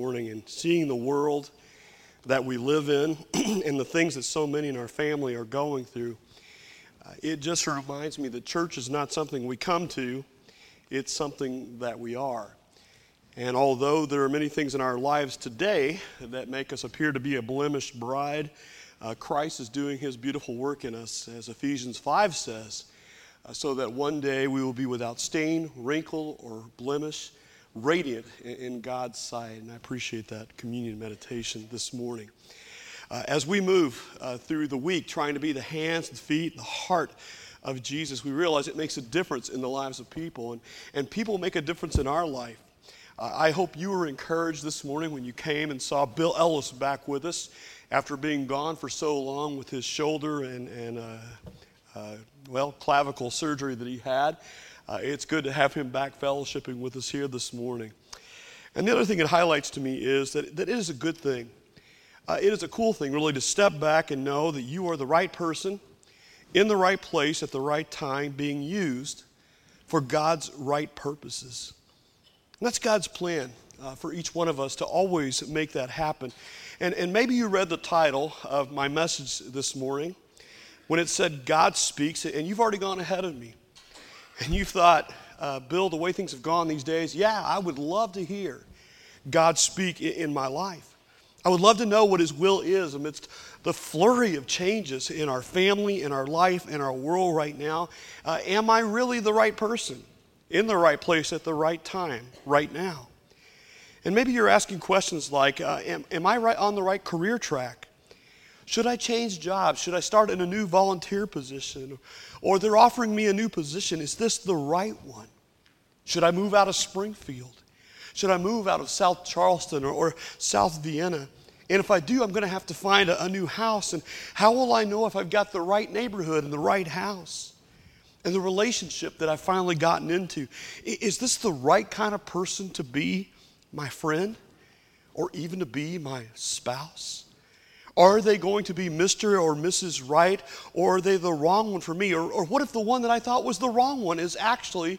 morning and seeing the world that we live in and the things that so many in our family are going through, uh, it just reminds me that church is not something we come to, it's something that we are. And although there are many things in our lives today that make us appear to be a blemished bride, uh, Christ is doing his beautiful work in us, as Ephesians 5 says, uh, so that one day we will be without stain, wrinkle, or blemish radiant in God's sight. And I appreciate that communion meditation this morning. Uh, as we move uh, through the week trying to be the hands, the feet, the heart of Jesus, we realize it makes a difference in the lives of people. And, and people make a difference in our life. Uh, I hope you were encouraged this morning when you came and saw Bill Ellis back with us after being gone for so long with his shoulder and, and uh, uh, well, clavicle surgery that he had. Uh, it's good to have him back fellowshipping with us here this morning. And the other thing it highlights to me is that, that it is a good thing. Uh, it is a cool thing, really, to step back and know that you are the right person in the right place at the right time being used for God's right purposes. And that's God's plan uh, for each one of us to always make that happen. And, and maybe you read the title of my message this morning when it said, God speaks, and you've already gone ahead of me and you've thought, uh, Bill, the way things have gone these days, yeah, I would love to hear God speak in, my life. I would love to know what His will is amidst the flurry of changes in our family, in our life, in our world right now. Uh, am I really the right person in the right place at the right time right now? And maybe you're asking questions like uh, am, am I right on the right career track? Should I change jobs? Should I start in a new volunteer position? Or they're offering me a new position. Is this the right one? Should I move out of Springfield? Should I move out of South Charleston or, or South Vienna? And if I do, I'm going to have to find a, a new house. And how will I know if I've got the right neighborhood and the right house? And the relationship that I've finally gotten into. Is this the right kind of person to be my friend or even to be my spouse? Are they going to be Mr. or Mrs. Right, or are they the wrong one for me? Or, or what if the one that I thought was the wrong one is actually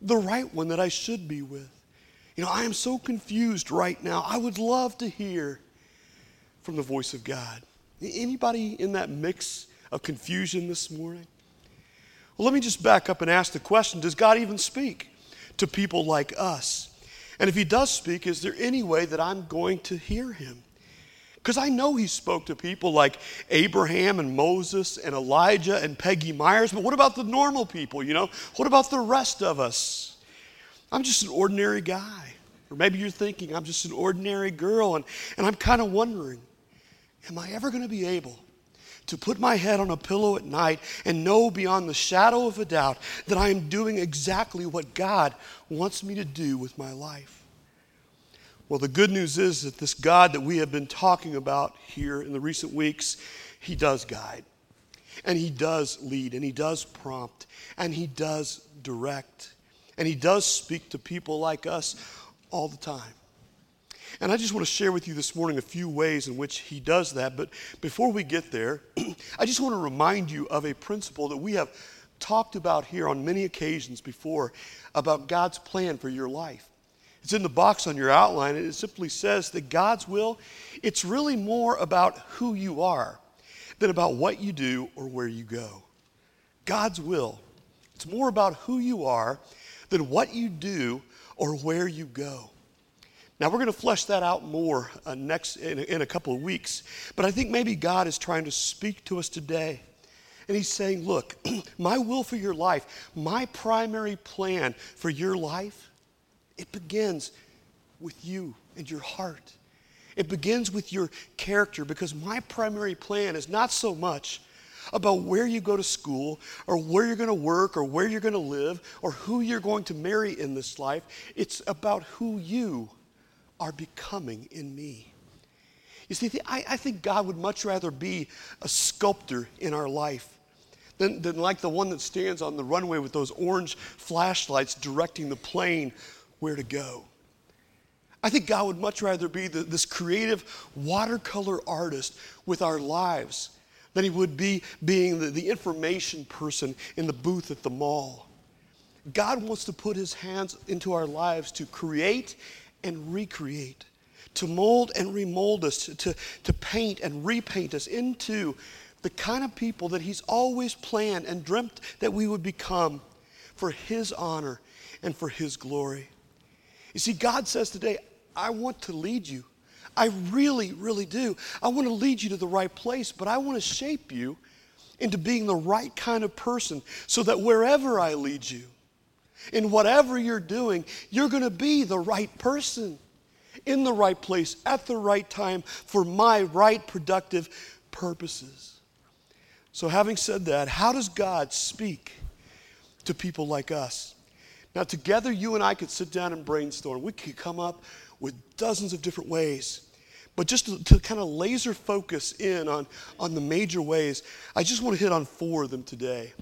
the right one that I should be with? You know, I am so confused right now. I would love to hear from the voice of God. Anybody in that mix of confusion this morning? Well, let me just back up and ask the question Does God even speak to people like us? And if He does speak, is there any way that I'm going to hear Him? Because I know he spoke to people like Abraham and Moses and Elijah and Peggy Myers, but what about the normal people, you know? What about the rest of us? I'm just an ordinary guy. Or maybe you're thinking, I'm just an ordinary girl, and, and I'm kind of wondering, am I ever going to be able to put my head on a pillow at night and know beyond the shadow of a doubt that I am doing exactly what God wants me to do with my life? Well, the good news is that this God that we have been talking about here in the recent weeks, He does guide, and He does lead, and He does prompt, and He does direct, and He does speak to people like us all the time. And I just want to share with you this morning a few ways in which He does that. But before we get there, I just want to remind you of a principle that we have talked about here on many occasions before about God's plan for your life. It's in the box on your outline, and it simply says that God's will, it's really more about who you are than about what you do or where you go. God's will, it's more about who you are than what you do or where you go. Now, we're going to flesh that out more uh, next in in a couple of weeks, but I think maybe God is trying to speak to us today. And He's saying, Look, my will for your life, my primary plan for your life, it begins with you and your heart. It begins with your character because my primary plan is not so much about where you go to school or where you're going to work or where you're going to live or who you're going to marry in this life. It's about who you are becoming in me. You see, I, think God would much rather be a sculptor in our life than, than like the one that stands on the runway with those orange flashlights directing the plane where to go. I think God would much rather be the, this creative watercolor artist with our lives than he would be being the, the information person in the booth at the mall. God wants to put his hands into our lives to create and recreate, to mold and remold us, to, to paint and repaint us into the kind of people that He's always planned and dreamt that we would become for His honor and for His glory. You see, God says today, I want to lead you. I really, really do. I want to lead you to the right place, but I want to shape you into being the right kind of person so that wherever I lead you, in whatever you're doing, you're going to be the right person in the right place at the right time for my right productive purposes. So, having said that, how does God speak to people like us? Now, together, you and I could sit down and brainstorm. We could come up with dozens of different ways. But just to, to, kind of laser focus in on, on the major ways, I just want to hit on four of them today.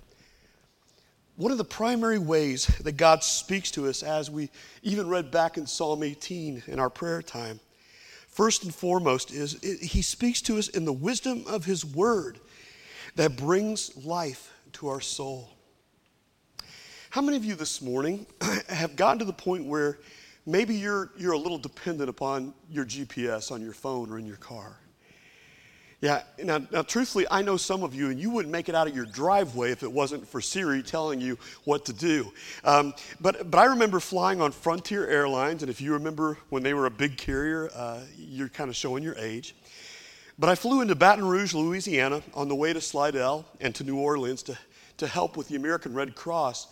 One of the primary ways that God speaks to us, as we even read back in Psalm 18 in our prayer time, first and foremost, is it, He speaks to us in the wisdom of His Word that brings life to our soul. How many of you this morning have gotten to the point where maybe you're, you're a little dependent upon your GPS on your phone or in your car? Yeah, now, now, truthfully, I know some of you, and you wouldn't make it out of your driveway if it wasn't for Siri telling you what to do. Um, but, but I remember flying on Frontier Airlines, and if you remember when they were a big carrier, uh, you're kind of showing your age. But I flew into Baton Rouge, Louisiana, on the way to Slidell and to New Orleans to, to help with the American Red Cross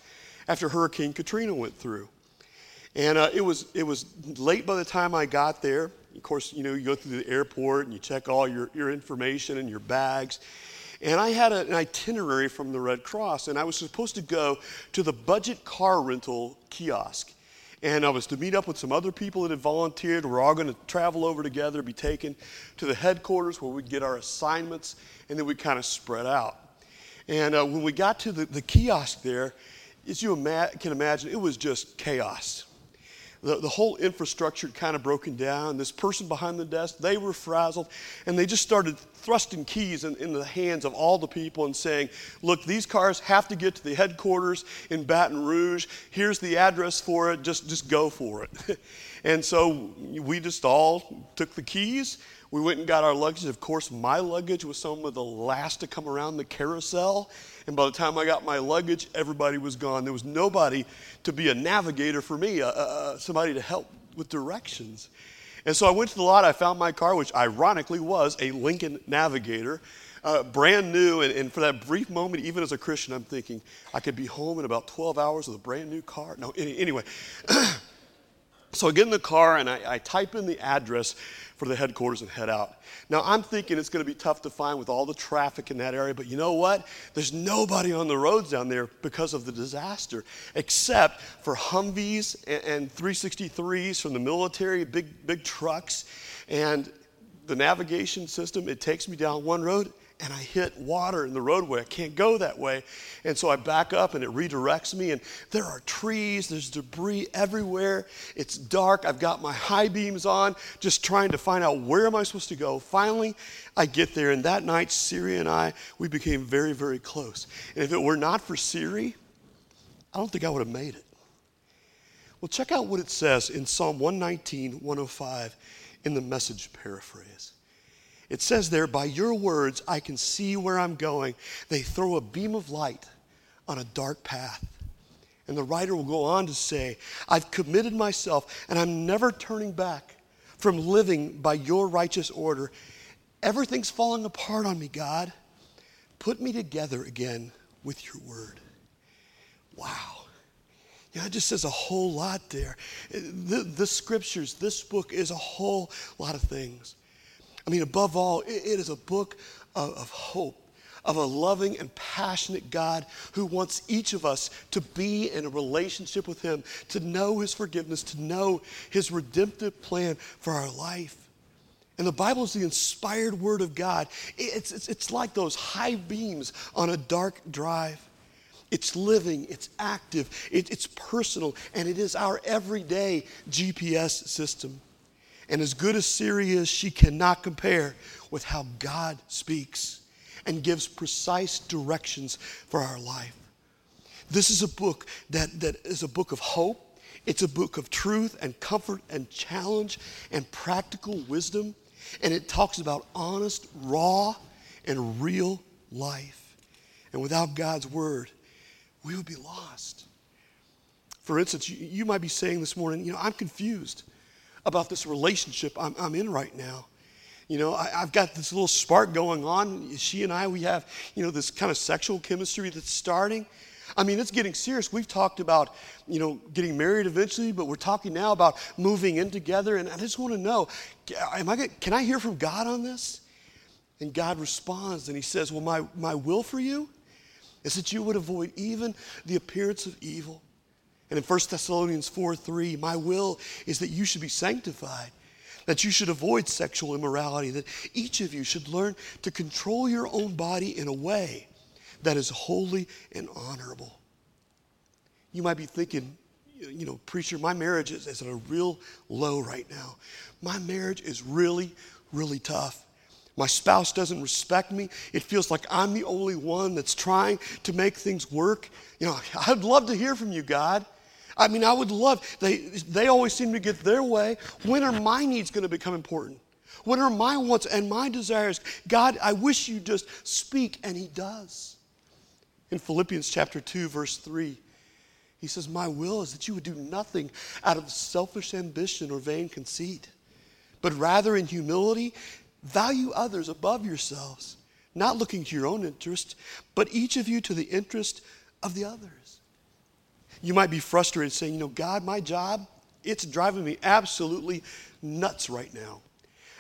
after Hurricane Katrina went through. And uh, it, was, it was late by the time I got there. Of course, you know, you go through the airport and you check all your, your information and your bags. And I had a, an itinerary from the Red Cross, and I was supposed to go to the budget car rental kiosk. And I was to meet up with some other people that had volunteered. We're all going to travel over together, be taken to the headquarters where we'd get our assignments, and then we'd kind of spread out. And uh, when we got to the, the kiosk there, as you can imagine, it was just chaos the, the whole infrastructure kind of broken down. This person behind the desk, they were frazzled, and they just started thrusting keys in, in the hands of all the people and saying, Look, these cars have to get to the headquarters in Baton Rouge. Here's the address for it. Just, just go for it. and so we just all took the keys. We went and got our luggage. Of course, my luggage was some of the last to come around the carousel. And by the time I got my luggage, everybody was gone. There was nobody to be a navigator for me, uh, uh, somebody to help with directions. And so I went to the lot, I found my car, which ironically was a Lincoln Navigator, uh, brand new. And, and, for that brief moment, even as a Christian, I'm thinking I could be home in about 12 hours with a brand new car. No, any, anyway. so I get in the car and I, I type in the address for the headquarters and head out. Now, I'm thinking it's going to be tough to find with all the traffic in that area, but you know what? There's nobody on the roads down there because of the disaster, except for Humvees and, and 363s from the military, big, big trucks. And the navigation system, it takes me down one road and I hit water in the roadway. I can't go that way. And so I back up and it redirects me. And there are trees, there's debris everywhere. It's dark. I've got my high beams on, just trying to find out where am I supposed to go. Finally, I get there. And that night, Siri and I, we became very, very close. And if it were not for Siri, I don't think I would have made it. Well, check out what it says in Psalm 119, 105 in the message paraphrase. It says there, by your words, I can see where I'm going. They throw a beam of light on a dark path. And the writer will go on to say, I've committed myself and I'm never turning back from living by your righteous order. Everything's falling apart on me, God. Put me together again with your word. Wow. Yeah, it just says a whole lot there. The, the scriptures, this book is a whole lot of things. I mean, above all, it, it is a book of, of hope of a loving and passionate God who wants each of us to be in a relationship with Him, to know His forgiveness, to know His redemptive plan for our life. And the Bible is the inspired Word of God. It's, it's, it's like those high beams on a dark drive. It's living, it's active, it, it's personal, and it is our everyday GPS system. And as good as Siri is, she cannot compare with how God speaks and gives precise directions for our life. This is a book that, that is a book of hope. It's a book of truth and comfort and challenge and practical wisdom. And it talks about honest, raw, and real life. And without God's word, we would be lost. For instance, you, you might be saying this morning, you know, I'm confused about this relationship I'm, I'm in right now. You know, I, have got this little spark going on. She and I, we have, you know, this kind of sexual chemistry that's starting. I mean, it's getting serious. We've talked about, you know, getting married eventually, but we're talking now about moving in together. And I just want to know, am I, can I hear from God on this? And God responds and he says, Well, my, my will for you is that you would avoid even the appearance of evil. And in 1 Thessalonians 4 3, my will is that you should be sanctified, that you should avoid sexual immorality, that each of you should learn to control your own body in a way that is holy and honorable. You might be thinking, you know, preacher, my marriage is, is at a real low right now. My marriage is really, really tough. My spouse doesn't respect me. It feels like I'm the only one that's trying to make things work. You know, I'd love to hear from you, God. I mean, I would love, they, they always seem to get their way. When are my needs going to become important? When are my wants and my desires? God, I wish you just speak, and He does. In Philippians chapter 2, verse 3, he says, My will is that you would do nothing out of selfish ambition or vain conceit, but rather in humility value others above yourselves, not looking to your own interest, but each of you to the interest of the others. You might be frustrated saying, You know, God, my job, it's driving me absolutely nuts right now.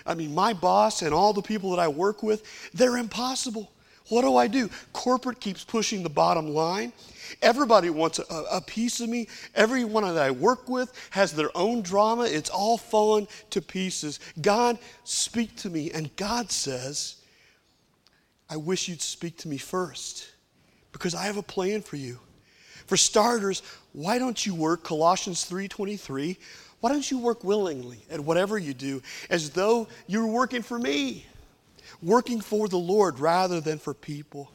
I mean, my boss and all the people that I work with, they're impossible. What do I do? Corporate keeps pushing the bottom line. Everybody wants a, a, piece of me. Everyone that I work with has their own drama. It's all fallen to pieces. God, speak to me. And God says, I wish you'd speak to me first because I have a plan for you. For starters, why don't you work Colossians 3:23? Why don't you work willingly at whatever you do as though you're working for me? working for the Lord rather than for people.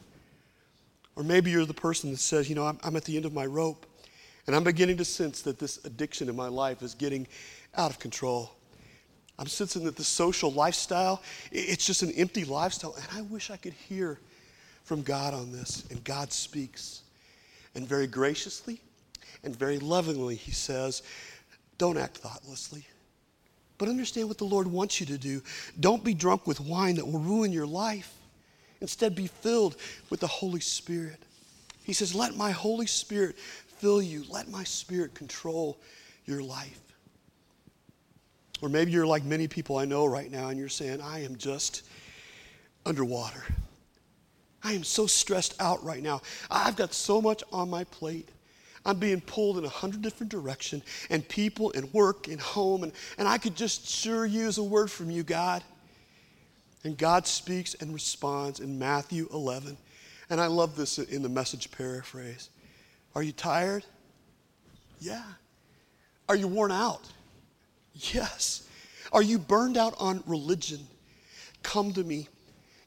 Or maybe you're the person that says, you know, I'm, I'm, at the end of my rope and I'm beginning to sense that this addiction in my life is getting out of control. I'm sensing that the social lifestyle, it's just an empty lifestyle. And I wish I could hear from God on this. And God speaks. And very graciously and very lovingly, He says, don't act thoughtlessly. But understand what the Lord wants you to do. Don't be drunk with wine that will ruin your life. Instead, be filled with the Holy Spirit. He says, Let my Holy Spirit fill you. Let my Spirit control your life. Or maybe you're like many people I know right now and you're saying, I am just underwater. I am so stressed out right now. I've got so much on my plate. I'm being pulled in a hundred different directions, and people, and work, and home, and, and I could just sure use a word from you, God. And God speaks and responds in Matthew 11. And I love this in the message paraphrase. Are you tired? Yeah. Are you worn out? Yes. Are you burned out on religion? Come to me.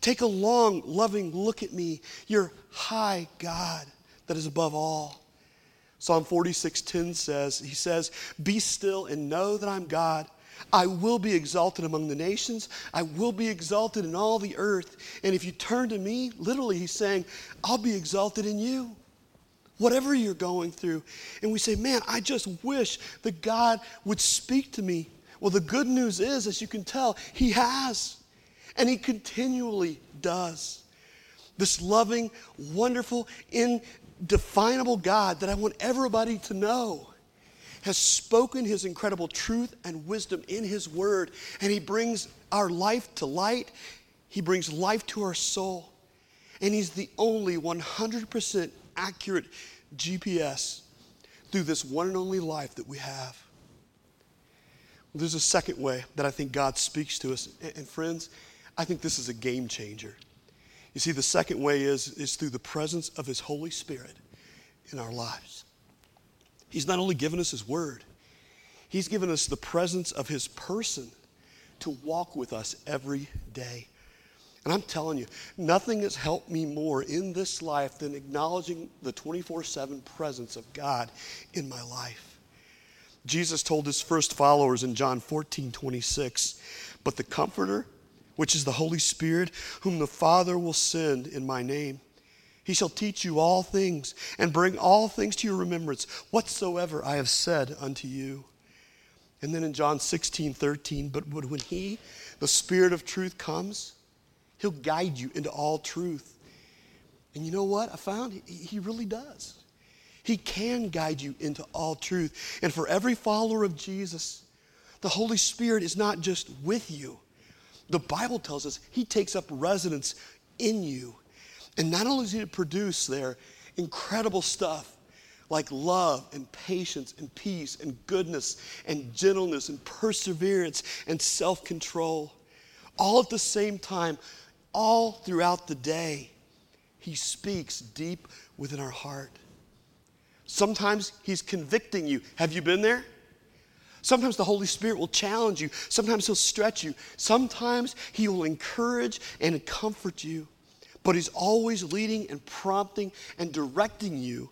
Take a long, loving look at me, your high God that is above all. Psalm 46:10 says, he says, "Be still and know that I'm God. I will be exalted among the nations. I will be exalted in all the earth. And if you turn to me, literally he's saying, I'll be exalted in you." Whatever you're going through. And we say, "Man, I just wish that God would speak to me." Well, the good news is as you can tell, he has. And he continually does this loving, wonderful, indefinable God that I want everybody to know has spoken his incredible truth and wisdom in his word, and he brings our life to light. He brings life to our soul. And he's the only 100% accurate GPS through this one and only life that we have. There's a second way that I think God speaks to us. And, friends, I think this is a game changer. You see, the second way is, is through the presence of His Holy Spirit in our lives. He's not only given us His Word, He's given us the presence of His person to walk with us every day. And I'm telling you, nothing has helped me more in this life than acknowledging the 24 7 presence of God in my life. Jesus told his first followers in John 14 26, But the Comforter, which is the Holy Spirit, whom the Father will send in my name, he shall teach you all things and bring all things to your remembrance, whatsoever I have said unto you. And then in John 16 13, but when he, the Spirit of truth, comes, he'll guide you into all truth. And you know what? I found he really does. He can guide you into all truth. And for every follower of Jesus, the Holy Spirit is not just with you. The Bible tells us He takes up residence in you. And not only does He produce there incredible stuff like love and patience and peace and goodness and gentleness and perseverance and self control, all at the same time, all throughout the day, He speaks deep within our heart. Sometimes He's convicting you. Have you been there? Sometimes the Holy Spirit will challenge you. Sometimes He'll stretch you. Sometimes He will encourage and comfort you. But He's always leading and prompting and directing you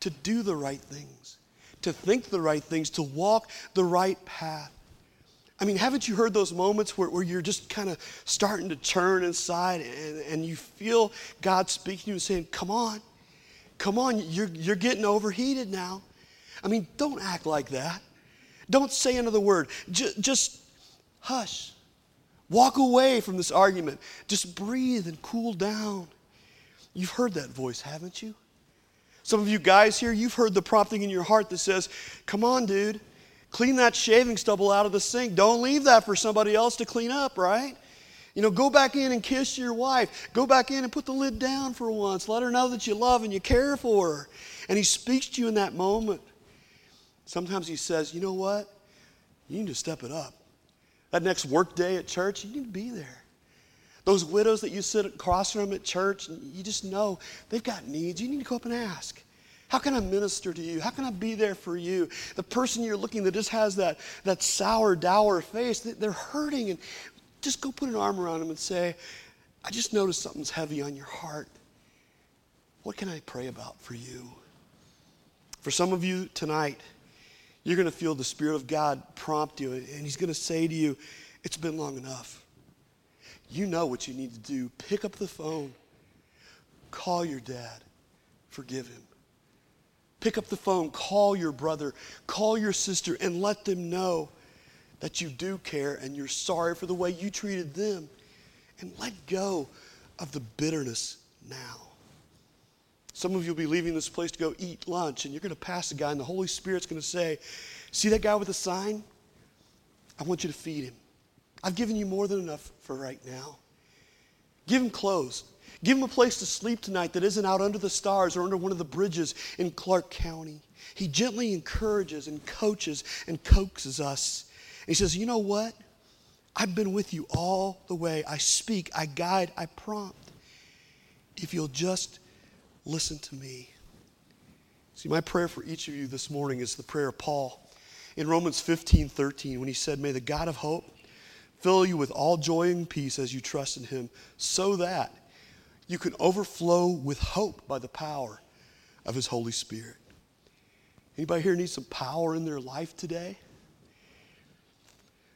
to do the right things, to think the right things, to walk the right path. I mean, haven't you heard those moments where, where you're just kind of starting to turn inside and, and you feel God speaking to you and saying, Come on, Come on, you're, you're getting overheated now. I mean, don't act like that. Don't say another word. Just, just hush. Walk away from this argument. Just breathe and cool down. You've heard that voice, haven't you? Some of you guys here, you've heard the prompting in your heart that says, Come on, dude, clean that shaving stubble out of the sink. Don't leave that for somebody else to clean up, right? You know, go back in and kiss your wife. Go back in and put the lid down for once. Let her know that you love and you care for her. And he speaks to you in that moment. Sometimes he says, you know what? You need to step it up. That next work day at church, you need to be there. Those widows that you sit across from at church, you just know they've got needs. You need to go up and ask. How can I minister to you? How can I be there for you? The person you're looking that just has that, that sour, dour face, they're hurting. And just go put an arm around them and say, I just noticed something's heavy on your heart. What can I pray about for you? For some of you tonight, you're going to feel the Spirit of God prompt you, and He's going to say to you, It's been long enough. You know what you need to do. Pick up the phone, call your dad, forgive him. Pick up the phone, call your brother, call your sister, and let them know that you do care and you're sorry for the way you treated them. And let go of the bitterness now. Some of you will be leaving this place to go eat lunch, and you're going to pass a guy, and the Holy Spirit's going to say, See that guy with the sign? I want you to feed him. I've given you more than enough for right now. Give him clothes. Give him a place to sleep tonight that isn't out under the stars or under one of the bridges in Clark County. He gently encourages and coaches and coaxes us he says, You know what? I've been with you all the way. I speak, I guide, I prompt. If you'll just listen to me. See, my prayer for each of you this morning is the prayer of Paul in Romans 15 13, when he said, May the God of hope fill you with all joy and peace as you trust in him, so that you can overflow with hope by the power of his Holy Spirit. Anybody here need some power in their life today?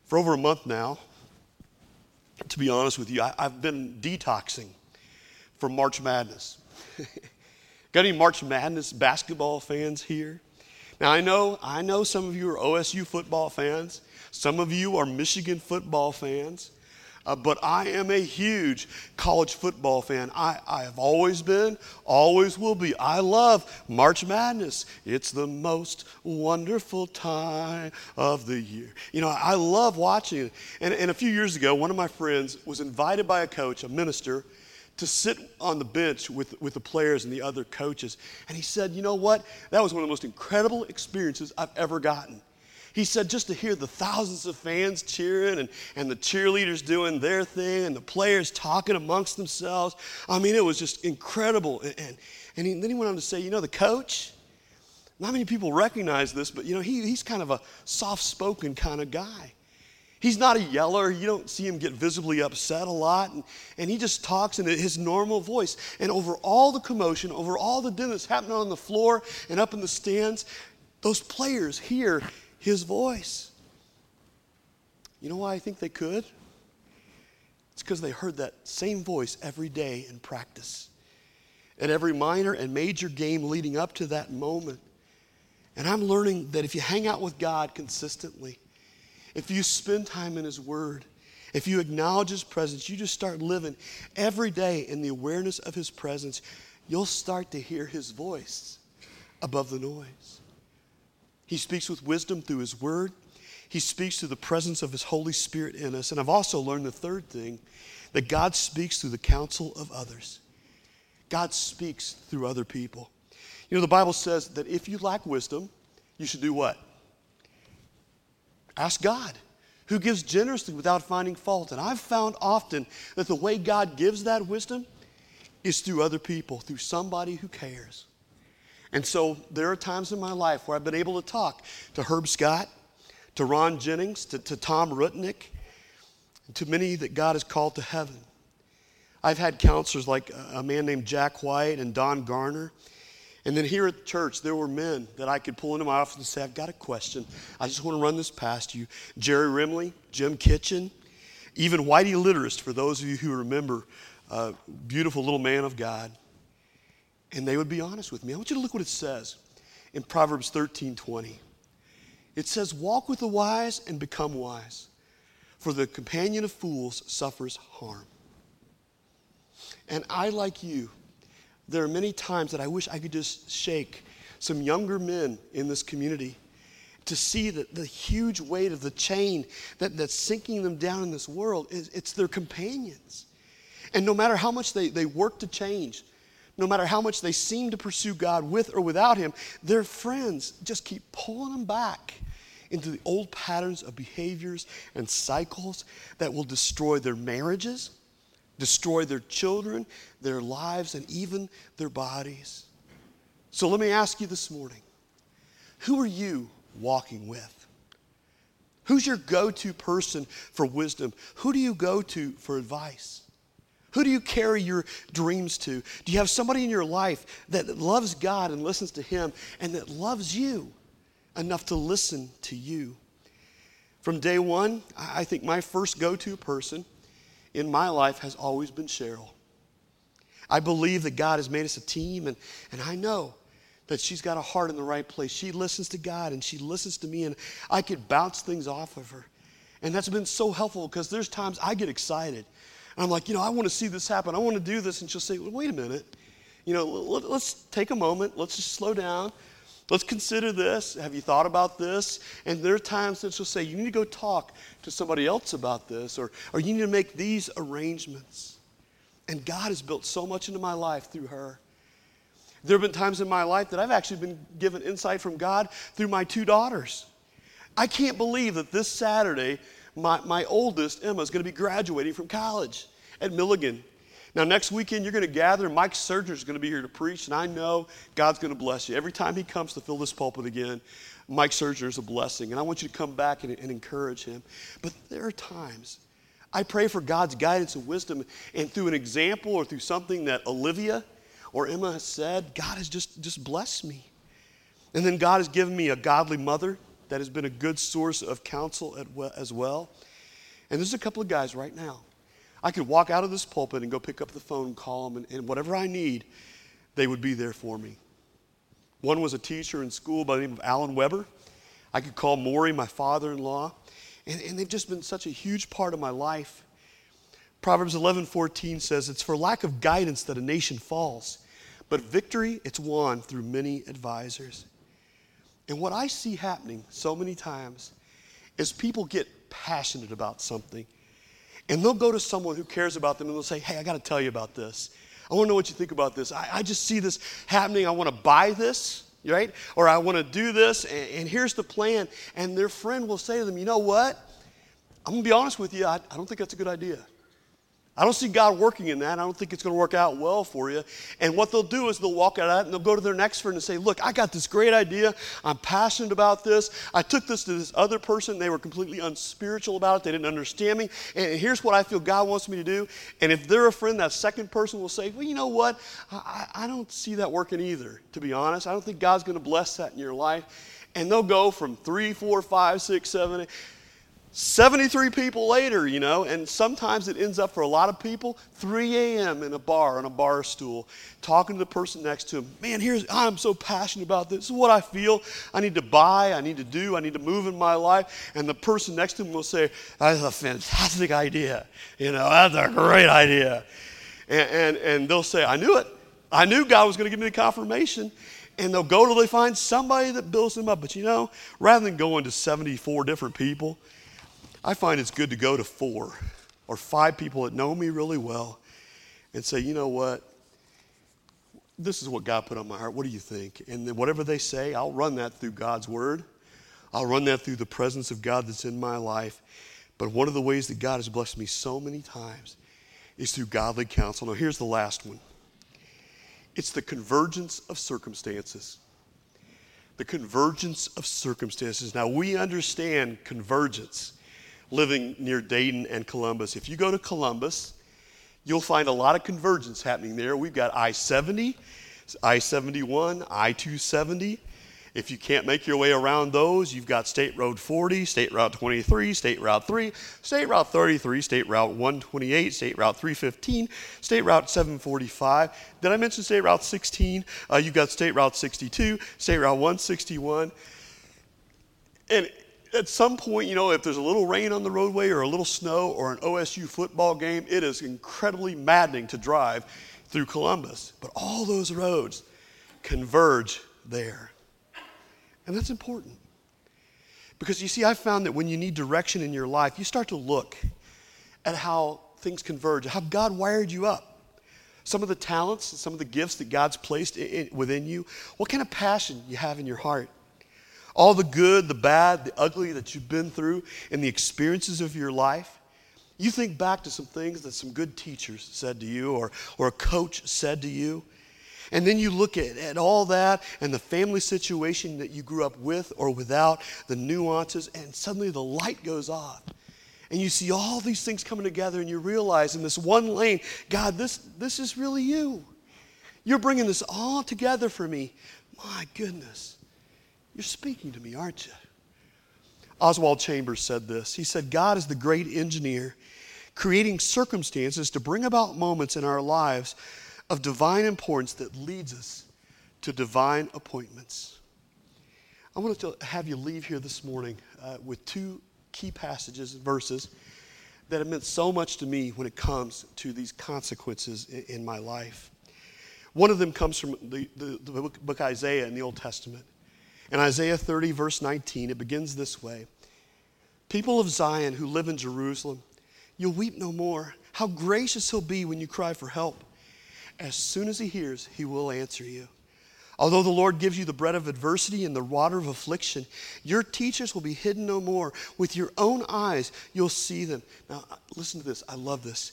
For over a month now, to be honest with you, I, have been detoxing from March Madness. Got any March Madness basketball fans here? Now I know, I know some of you are OSU football fans. Some of you are Michigan football fans. Uh, but I am a huge college football fan. I, I have always been, always will be. I love March Madness. It's the most wonderful time of the year. You know, I love watching it. And, and a few years ago, one of my friends was invited by a coach, a minister, to sit on the bench with, with the players and the other coaches. And he said, You know what? That was one of the most incredible experiences I've ever gotten. He said just to hear the thousands of fans cheering and, and the cheerleaders doing their thing and the players talking amongst themselves. I mean, it was just incredible. And, and, and he, then he went on to say, you know, the coach, not many people recognize this, but you know, he, he's kind of a soft spoken kind of guy. He's not a yeller. You don't see him get visibly upset a lot. And, and he just talks in his normal voice. And over all the commotion, over all the din that's happening on the floor and up in the stands, those players hear his voice. You know why I think they could? It's because they heard that same voice every day in practice. At every minor and major game leading up to that moment. And I'm learning that if you hang out with God consistently, if you spend time in His Word, if you acknowledge His presence, you just start living every day in the awareness of His presence, you'll start to hear His voice above the noise. He speaks with wisdom through His Word. He speaks through the presence of His Holy Spirit in us. And I've also learned the third thing that God speaks through the counsel of others. God speaks through other people. You know, the Bible says that if you lack wisdom, you should do what? Ask God, who gives generously without finding fault. And I've found often that the way God gives that wisdom is through other people, through somebody who cares. And so there are times in my life where I've been able to talk to Herb Scott, to Ron Jennings, to, to Tom Rutnick, to many that God has called to heaven. I've had counselors like a man named Jack White and Don Garner and then here at the church, there were men that I could pull into my office and say, I've got a question. I just want to run this past you. Jerry Rimley, Jim Kitchen, even Whitey Litterist, for those of you who remember, uh, beautiful little man of God. And they would be honest with me. I want you to look what it says in Proverbs 13 20. It says, Walk with the wise and become wise, for the companion of fools suffers harm. And I, like you, there are many times that I wish I could just shake some younger men in this community to see that the huge weight of the chain that, that's sinking them down in this world is it's their companions. And no matter how much they, they work to change, no matter how much they seem to pursue God with or without Him, their friends just keep pulling them back into the old patterns of behaviors and cycles that will destroy their marriages, destroy their children, their lives, and even their bodies. So let me ask you this morning who are you walking with? Who's your go to person for wisdom? Who do you go to for advice? Who do you carry your dreams to? Do you have somebody in your life that loves God and listens to Him and that loves you enough to listen to you? From day one, I think my first go to person in my life has always been Cheryl. I believe that God has made us a team, and, and I know that she's got a heart in the right place. She listens to God and she listens to me, and I could bounce things off of her. And that's been so helpful because there's times I get excited. And I'm like, you know, I want to see this happen. I want to do this. And she'll say, well, wait a minute. You know, let, let's take a moment. Let's just slow down. Let's consider this. Have you thought about this? And there are times that she'll say, You need to go talk to somebody else about this, or, or you need to make these arrangements. And God has built so much into my life through her. There have been times in my life that I've actually been given insight from God through my two daughters. I can't believe that this Saturday, my, my oldest, Emma, is going to be graduating from college at Milligan. Now, next weekend, you're going to gather, Mike Surger is going to be here to preach, and I know God's going to bless you. Every time he comes to fill this pulpit again, Mike Surger is a blessing, and I want you to come back and, and encourage him. But there are times I pray for God's guidance and wisdom, and through an example or through something that Olivia or Emma has said, God has just, just blessed me. And then God has given me a godly mother that has been a good source of counsel as well. And there's a couple of guys right now I could walk out of this pulpit and go pick up the phone, call them, and, and whatever I need, they would be there for me. One was a teacher in school by the name of Alan Weber. I could call Maury, my father in law, and, and they've just been such a huge part of my life. Proverbs 11 14 says, It's for lack of guidance that a nation falls, but victory, it's won through many advisors. And what I see happening so many times is people get passionate about something and they'll go to someone who cares about them and they'll say, Hey, I got to tell you about this. I want to know what you think about this. I, I just see this happening. I want to buy this. right? Or I want to do this, and, and, here's the plan. And their friend will say to them, You know what? I'm going to be honest with you, I, I don't think that's a good idea. I don't see God working in that. I don't think it's going to work out well for you. And what they'll do is they'll walk out of that and they'll go to their next friend and say, Look, I got this great idea. I'm passionate about this. I took this to this other person. They were completely unspiritual about it. They didn't understand me. And here's what I feel God wants me to do. And if they're a friend, that second person will say, Well, you know what? I, I don't see that working either, to be honest. I don't think God's going to bless that in your life. And they'll go from three, four, five, six, seven, eight 73 people later, you know, and sometimes it ends up for a lot of people 3 a.m. in a bar on a bar stool, talking to the person next to him. Man, here's I'm so passionate about this. This is what I feel. I need to buy, I need to do, I need to move in my life. And the person next to him will say, That's a fantastic idea. You know, that's a great idea. And, and, and they'll say, I knew it. I knew God was going to give me the confirmation and they'll go till they find somebody that builds them up. But you know, rather than going to 74 different people, I find it's good to go to four or five people that know me really well and say, you know what? This is what God put on my heart. What do you think? And then whatever they say, I'll run that through God's word. I'll run that through the presence of God that's in my life. But one of the ways that God has blessed me so many times is through godly counsel. Now, here's the last one it's the convergence of circumstances. The convergence of circumstances. Now, we understand convergence living near Dayton and Columbus. If you go to Columbus, you'll find a lot of convergence happening there. We've got I 70, I 71, I 270. If you can't make your way around those, you've got State Road 40, State Route 23, State Route 3, State Route 33, State Route 128, State Route 315, State Route 745. Did I mention State Route 16? Uh, you've got State Route 62, State Route 161. And at some point, you know, if there's a little rain on the roadway or a little snow or an OSU football game, it is incredibly maddening to drive through Columbus. But all those roads converge there. And that's important. Because you see, I've found that when you need direction in your life, you start to look at how things converge, how God wired you up. Some of the talents, and some of the gifts that God's placed in, within you, what kind of passion you have in your heart all the good, the bad, the ugly that you've been through, and the experiences of your life, you think back to some things that some good teachers said to you or, or a coach said to you. And then you look at, at all that and the family situation that you grew up with or without, the nuances, and suddenly the light goes off. And you see all these things coming together, and you realize in this one lane, God, this, this is really you. You're bringing this all together for me. My goodness. You're speaking to me, aren't you? Oswald Chambers said this. He said, God is the great engineer, creating circumstances to bring about moments in our lives of divine importance that leads us to divine appointments. I want to have you leave here this morning uh, with two key passages and verses that have meant so much to me when it comes to these consequences in, in my life. One of them comes from the, the, the book Isaiah in the Old Testament. In Isaiah 30, verse 19, it begins this way People of Zion who live in Jerusalem, you'll weep no more. How gracious he'll be when you cry for help. As soon as he hears, he will answer you. Although the Lord gives you the bread of adversity and the water of affliction, your teachers will be hidden no more. With your own eyes, you'll see them. Now, uh, listen to this. I love this.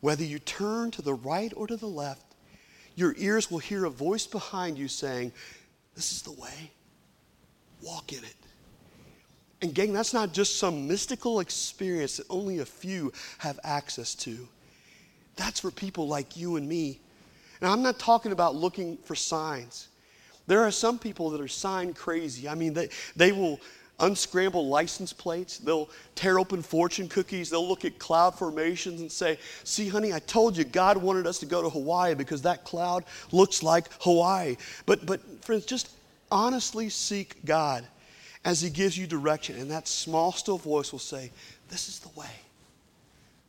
Whether you turn to the right or to the left, your ears will hear a voice behind you saying, This is the way walk in it. And, gang, that's not just some mystical experience that only a few have access to. That's for people like you and me. Now, I'm not talking about looking for signs. There are some people that are sign crazy. I mean, they, they will unscramble license plates. They'll tear open fortune cookies. They'll look at cloud formations and say, See, honey, I told you God wanted us to go to Hawaii because that cloud looks like Hawaii. But, but friends, just honestly seek God as He gives you direction, and that small, still voice will say, This is the way.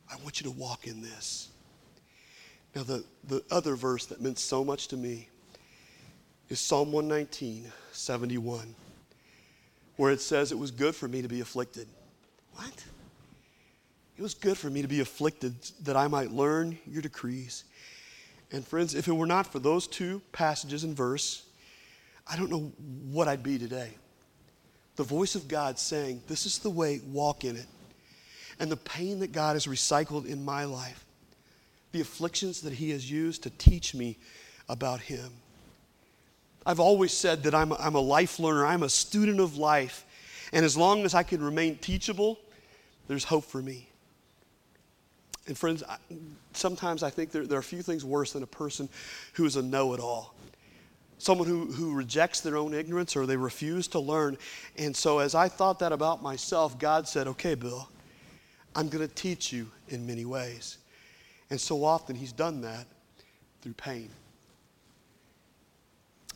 I want you to walk in this. Now, the, the other verse that meant so much to me is Psalm 119, 71, where it says, It was good for me to be afflicted. What? It was good for me to be afflicted that I might learn your decrees. And friends, if it were not for those two passages in verse, I don't know what I'd be today. The voice of God saying, This is the way, walk in it. And the pain that God has recycled in my life, the afflictions that He has used to teach me about Him. I've always said that I'm a, I'm a life learner, I'm a student of life. And as long as I can remain teachable, there's hope for me. And friends, sometimes I think there, there are few things worse than a person who is a know it all. Someone who, who rejects their own ignorance or they refuse to learn. And so, as I thought that about myself, God said, Okay, Bill, I'm going to teach you in many ways. And so often, He's done that through pain.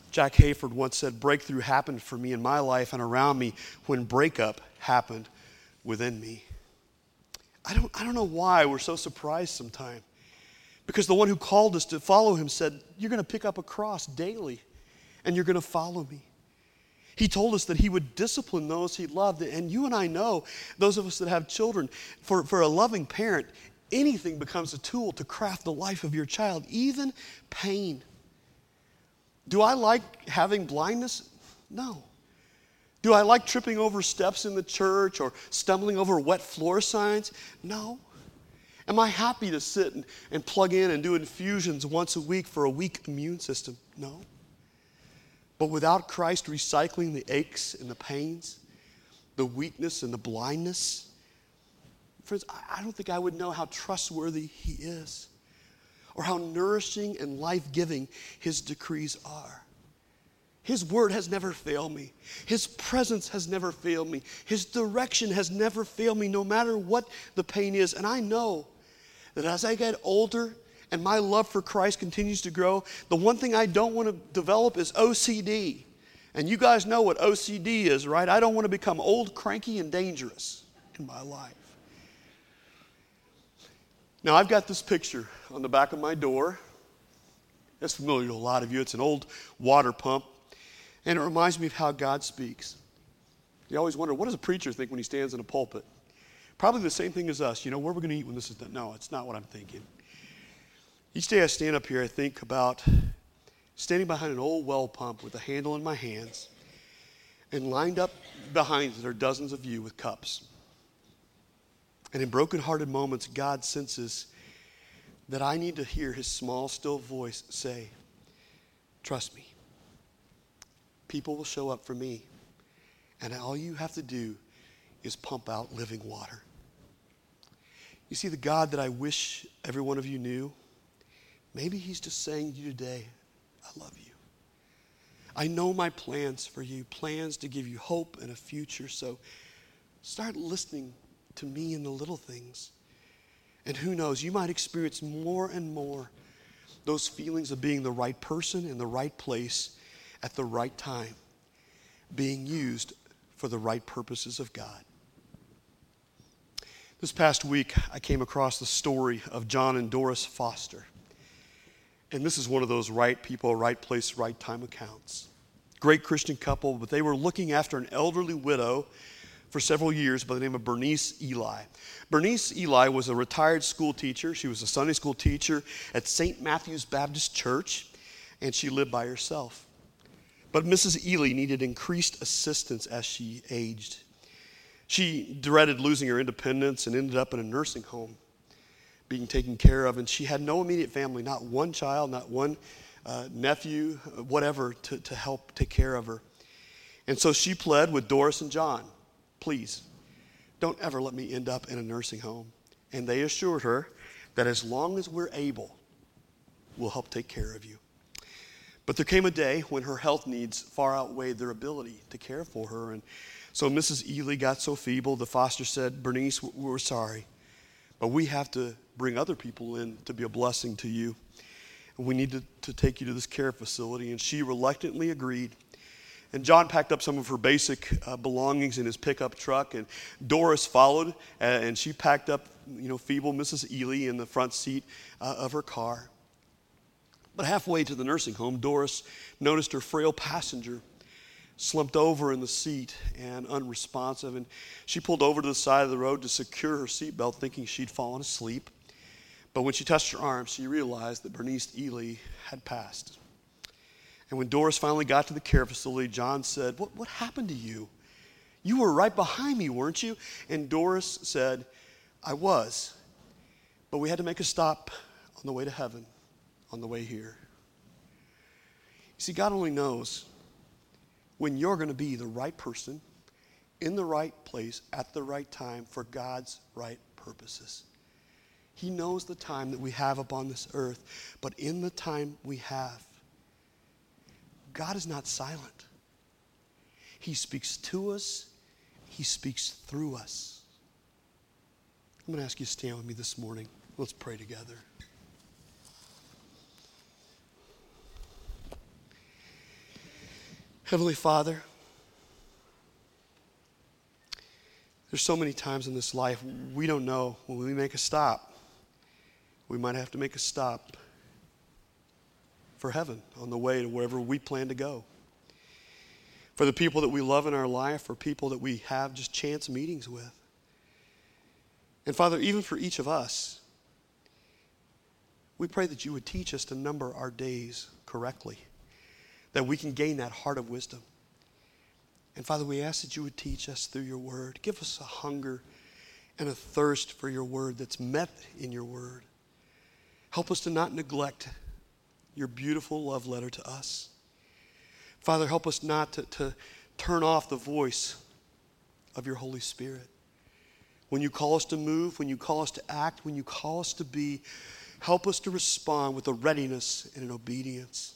Jack Hayford once said, Breakthrough happened for me in my life and around me when breakup happened within me. I don't, I don't know why we're so surprised sometimes. Because the one who called us to follow him said, You're going to pick up a cross daily and you're going to follow me. He told us that he would discipline those he loved. And you and I know, those of us that have children, for, for a loving parent, anything becomes a tool to craft the life of your child, even pain. Do I like having blindness? No. Do I like tripping over steps in the church or stumbling over wet floor signs? No. Am I happy to sit and, and plug in and do infusions once a week for a weak immune system? No. But without Christ recycling the aches and the pains, the weakness and the blindness, friends, I don't think I would know how trustworthy He is or how nourishing and life giving His decrees are. His word has never failed me. His presence has never failed me. His direction has never failed me, no matter what the pain is. And I know that as I get older and my love for Christ continues to grow, the one thing I don't want to develop is OCD. And you guys know what OCD is, right? I don't want to become old, cranky, and dangerous in my life. Now, I've got this picture on the back of my door. It's familiar to a lot of you. It's an old water pump and it reminds me of how God speaks. You always wonder, what does a preacher think when he stands in a pulpit? Probably the same thing as us. You know, where we're going to eat when this is done. No, it's not what I'm thinking. Each day I stand up here, I think about standing behind an old well pump with a handle in my hands, and lined up behind it are dozens of you with cups. And in broken-hearted moments, God senses that I need to hear his small, still voice say, Trust me people will show up for me. And all you have to do is pump out living water. You see, the God that I wish every one of you knew, maybe He's just saying to you today, I love you. I know my plans for you, plans to give you hope and a future. So start listening to me in the little things. And who knows, you might experience more and more those feelings of being the right person in the right place at the right time, being used for the right purposes of God. This past week, I came across the story of John and Doris Foster. And this is one of those right people, right place, right time accounts. Great Christian couple, but they were looking after an elderly widow for several years by the name of Bernice Ely. Bernice Ely was a retired school teacher. She was a Sunday school teacher at St. Matthew's Baptist Church, and she lived by herself. But Mrs. Ely needed increased assistance as she aged. She dreaded losing her independence and ended up in a nursing home being taken care of. And she had no immediate family, not one child, not one uh, nephew, whatever, to, to help take care of her. And so she pled with Doris and John please, don't ever let me end up in a nursing home. And they assured her that as long as we're able, we'll help take care of you. But there came a day when her health needs far outweighed their ability to care for her. And so Mrs. Ely got so feeble, the foster said, Bernice, we're sorry, but we have to bring other people in to be a blessing to you. And we need to, to take you to this care facility. And she reluctantly agreed. And John packed up some of her basic uh, belongings in his pickup truck, and Doris followed, uh, and she packed up, you know, feeble Mrs. Ely in the front seat uh, of her car. But halfway to the nursing home, Doris noticed her frail passenger slumped over in the seat and unresponsive. And she pulled over to the side of the road to secure her seatbelt, thinking she'd fallen asleep. But when she touched her arm, she realized that Bernice Ely had passed. And when Doris finally got to the care facility, John said, What, what happened to you? You were right behind me, weren't you? And Doris said, I was. But we had to make a stop on the way to heaven, on the way here. You see, God only knows when you're going to be the right person, in the right place, at the right time for God's right purposes. He knows the time that we have upon this earth, but in the time we have, God is not silent. He speaks to us, He speaks through us. I'm going to ask you to stand with me this morning. Let's pray together. Heavenly Father, there's so many times in this life we don't know when we make a stop. We might have to make a stop for heaven on the way to wherever we plan to go. For the people that we love in our life, or people that we have just chance meetings with. And Father, even for each of us, we pray that you would teach us to number our days correctly, that we can gain that heart of wisdom. And Father, we ask that you would teach us through your word. Give us a hunger and a thirst for your word that's met in your word. Help us to not neglect your beautiful love letter to us. Father, help us not to, to turn off the voice of your Holy Spirit. When you call us to move, when you call us to act, when you call us to be, help us to respond with a readiness and an obedience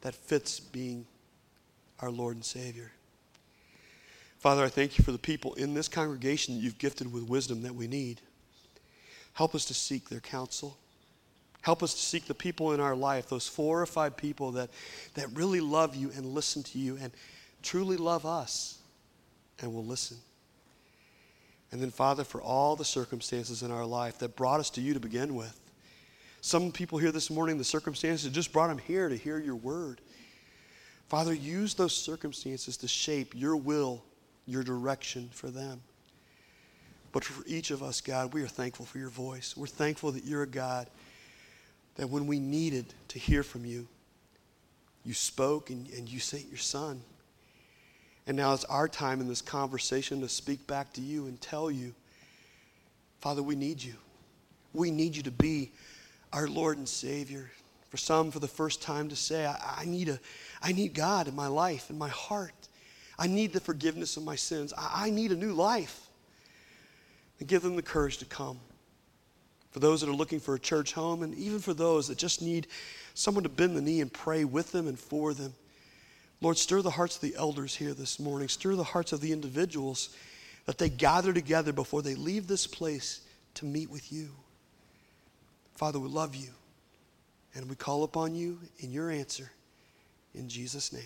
that fits being our Lord and Savior. Father, I thank you for the people in this congregation that you've gifted with wisdom that we need. Help us to seek their counsel. Help us to seek the people in our life, those four or five people that, that really love you and listen to you and truly love us and will listen. And then, Father, for all the circumstances in our life that brought us to you to begin with. Some people here this morning, the circumstances just brought them here to hear your word. Father, use those circumstances to shape your will, your direction for them. But for each of us, God, we are thankful for your voice. We're thankful that you're a God that when we needed to hear from you, you spoke and, and you sent your son. And now it's our time in this conversation to speak back to you and tell you, Father, we need you. We need you to be our Lord and Savior. For some, for the first time, to say, I, I need, a, I need God in my life, in my heart. I need the forgiveness of my sins. I, I need a new life. And give them the courage to come for those that are looking for a church home, and even for those that just need someone to bend the knee and pray with them and for them. Lord, stir the hearts of the elders here this morning. Stir the hearts of the individuals that they gather together before they leave this place to meet with you. Father, we love you, and we call upon you in your answer. In Jesus' name.